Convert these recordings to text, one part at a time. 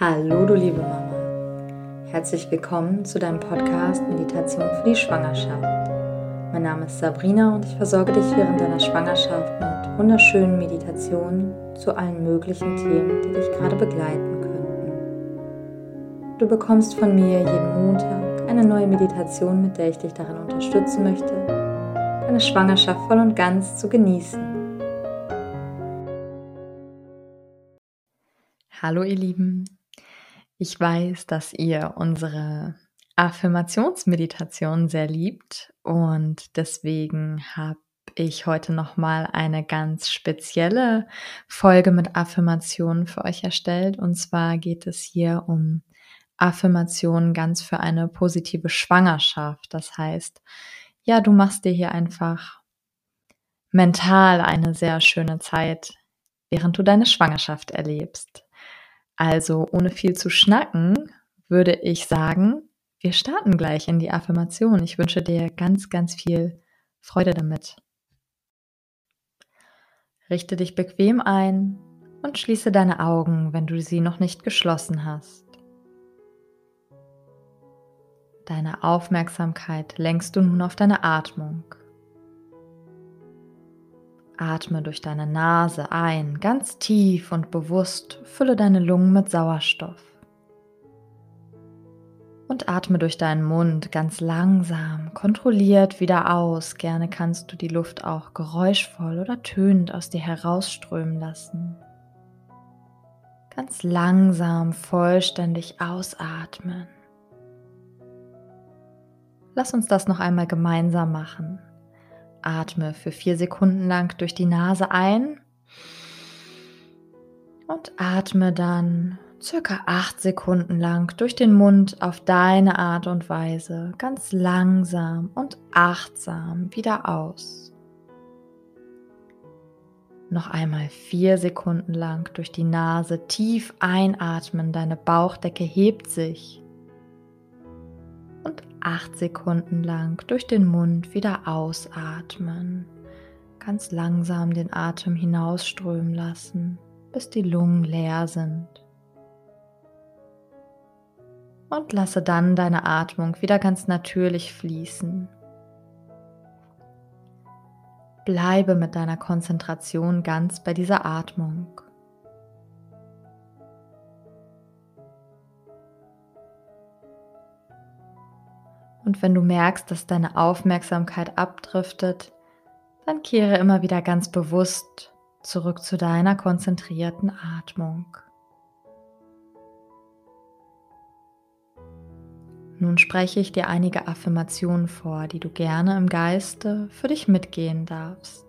Hallo, du liebe Mama. Herzlich willkommen zu deinem Podcast Meditation für die Schwangerschaft. Mein Name ist Sabrina und ich versorge dich während deiner Schwangerschaft mit wunderschönen Meditationen zu allen möglichen Themen, die dich gerade begleiten könnten. Du bekommst von mir jeden Montag eine neue Meditation, mit der ich dich darin unterstützen möchte, deine Schwangerschaft voll und ganz zu genießen. Hallo ihr Lieben, ich weiß, dass ihr unsere Affirmationsmeditation sehr liebt und deswegen habe ich heute noch mal eine ganz spezielle Folge mit Affirmationen für euch erstellt und zwar geht es hier um Affirmationen ganz für eine positive Schwangerschaft. Das heißt, ja, du machst dir hier einfach mental eine sehr schöne Zeit, während du deine Schwangerschaft erlebst. Also ohne viel zu schnacken, würde ich sagen, wir starten gleich in die Affirmation. Ich wünsche dir ganz, ganz viel Freude damit. Richte dich bequem ein und schließe deine Augen, wenn du sie noch nicht geschlossen hast. Deine Aufmerksamkeit lenkst du nun auf deine Atmung. Atme durch deine Nase ein, ganz tief und bewusst, fülle deine Lungen mit Sauerstoff. Und atme durch deinen Mund ganz langsam, kontrolliert wieder aus. Gerne kannst du die Luft auch geräuschvoll oder tönend aus dir herausströmen lassen. Ganz langsam, vollständig ausatmen. Lass uns das noch einmal gemeinsam machen. Atme für vier Sekunden lang durch die Nase ein. Und atme dann circa acht Sekunden lang durch den Mund auf deine Art und Weise ganz langsam und achtsam wieder aus. Noch einmal vier Sekunden lang durch die Nase tief einatmen, deine Bauchdecke hebt sich acht Sekunden lang durch den Mund wieder ausatmen. Ganz langsam den Atem hinausströmen lassen, bis die Lungen leer sind. Und lasse dann deine Atmung wieder ganz natürlich fließen. Bleibe mit deiner Konzentration ganz bei dieser Atmung. Und wenn du merkst, dass deine Aufmerksamkeit abdriftet, dann kehre immer wieder ganz bewusst zurück zu deiner konzentrierten Atmung. Nun spreche ich dir einige Affirmationen vor, die du gerne im Geiste für dich mitgehen darfst.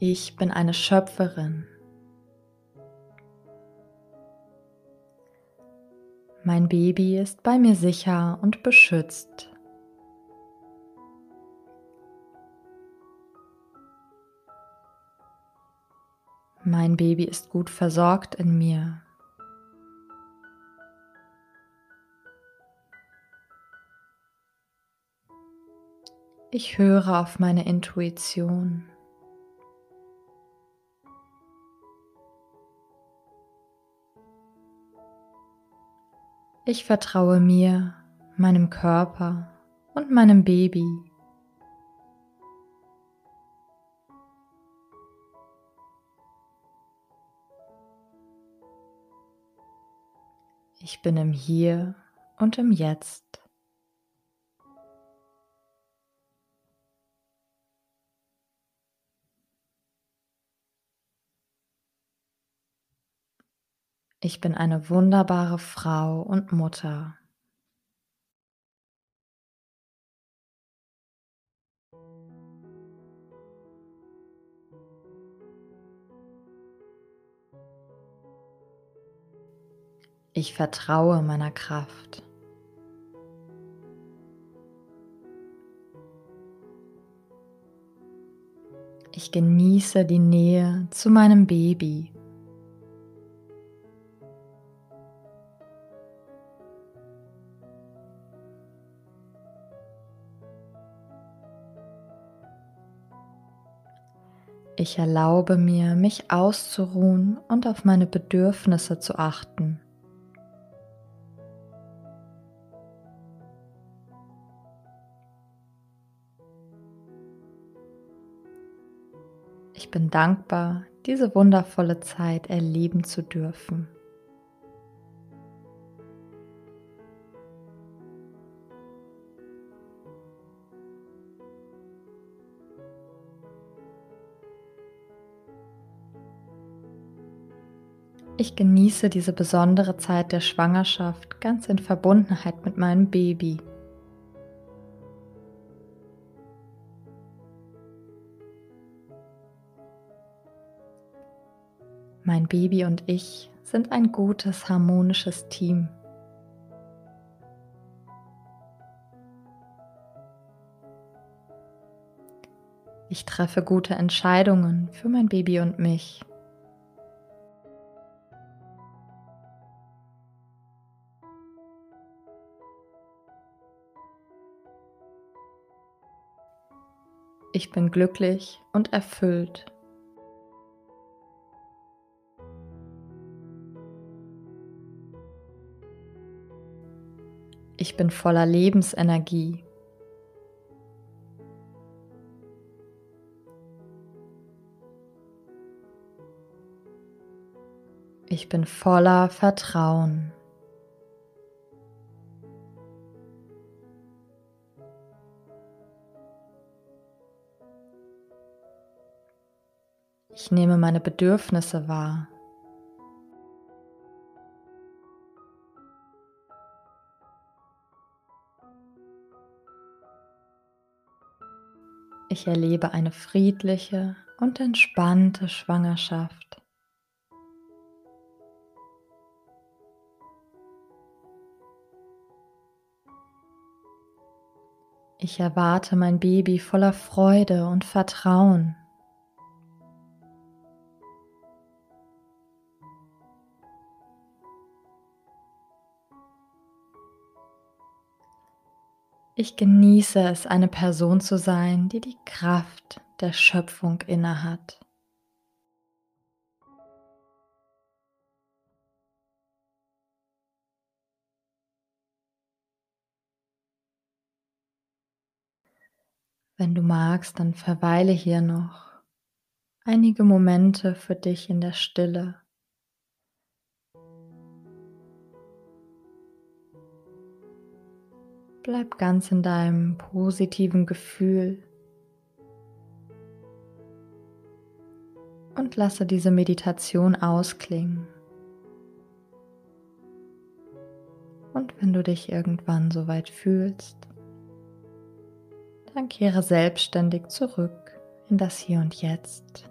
Ich bin eine Schöpferin. Mein Baby ist bei mir sicher und beschützt. Mein Baby ist gut versorgt in mir. Ich höre auf meine Intuition. Ich vertraue mir, meinem Körper und meinem Baby. Ich bin im Hier und im Jetzt. Ich bin eine wunderbare Frau und Mutter. Ich vertraue meiner Kraft. Ich genieße die Nähe zu meinem Baby. Ich erlaube mir, mich auszuruhen und auf meine Bedürfnisse zu achten. Ich bin dankbar, diese wundervolle Zeit erleben zu dürfen. Ich genieße diese besondere Zeit der Schwangerschaft ganz in Verbundenheit mit meinem Baby. Mein Baby und ich sind ein gutes, harmonisches Team. Ich treffe gute Entscheidungen für mein Baby und mich. Ich bin glücklich und erfüllt. Ich bin voller Lebensenergie. Ich bin voller Vertrauen. Ich nehme meine Bedürfnisse wahr. Ich erlebe eine friedliche und entspannte Schwangerschaft. Ich erwarte mein Baby voller Freude und Vertrauen. Ich genieße es, eine Person zu sein, die die Kraft der Schöpfung innehat. Wenn du magst, dann verweile hier noch einige Momente für dich in der Stille. Bleib ganz in deinem positiven Gefühl und lasse diese Meditation ausklingen. Und wenn du dich irgendwann soweit fühlst, dann kehre selbstständig zurück in das Hier und Jetzt.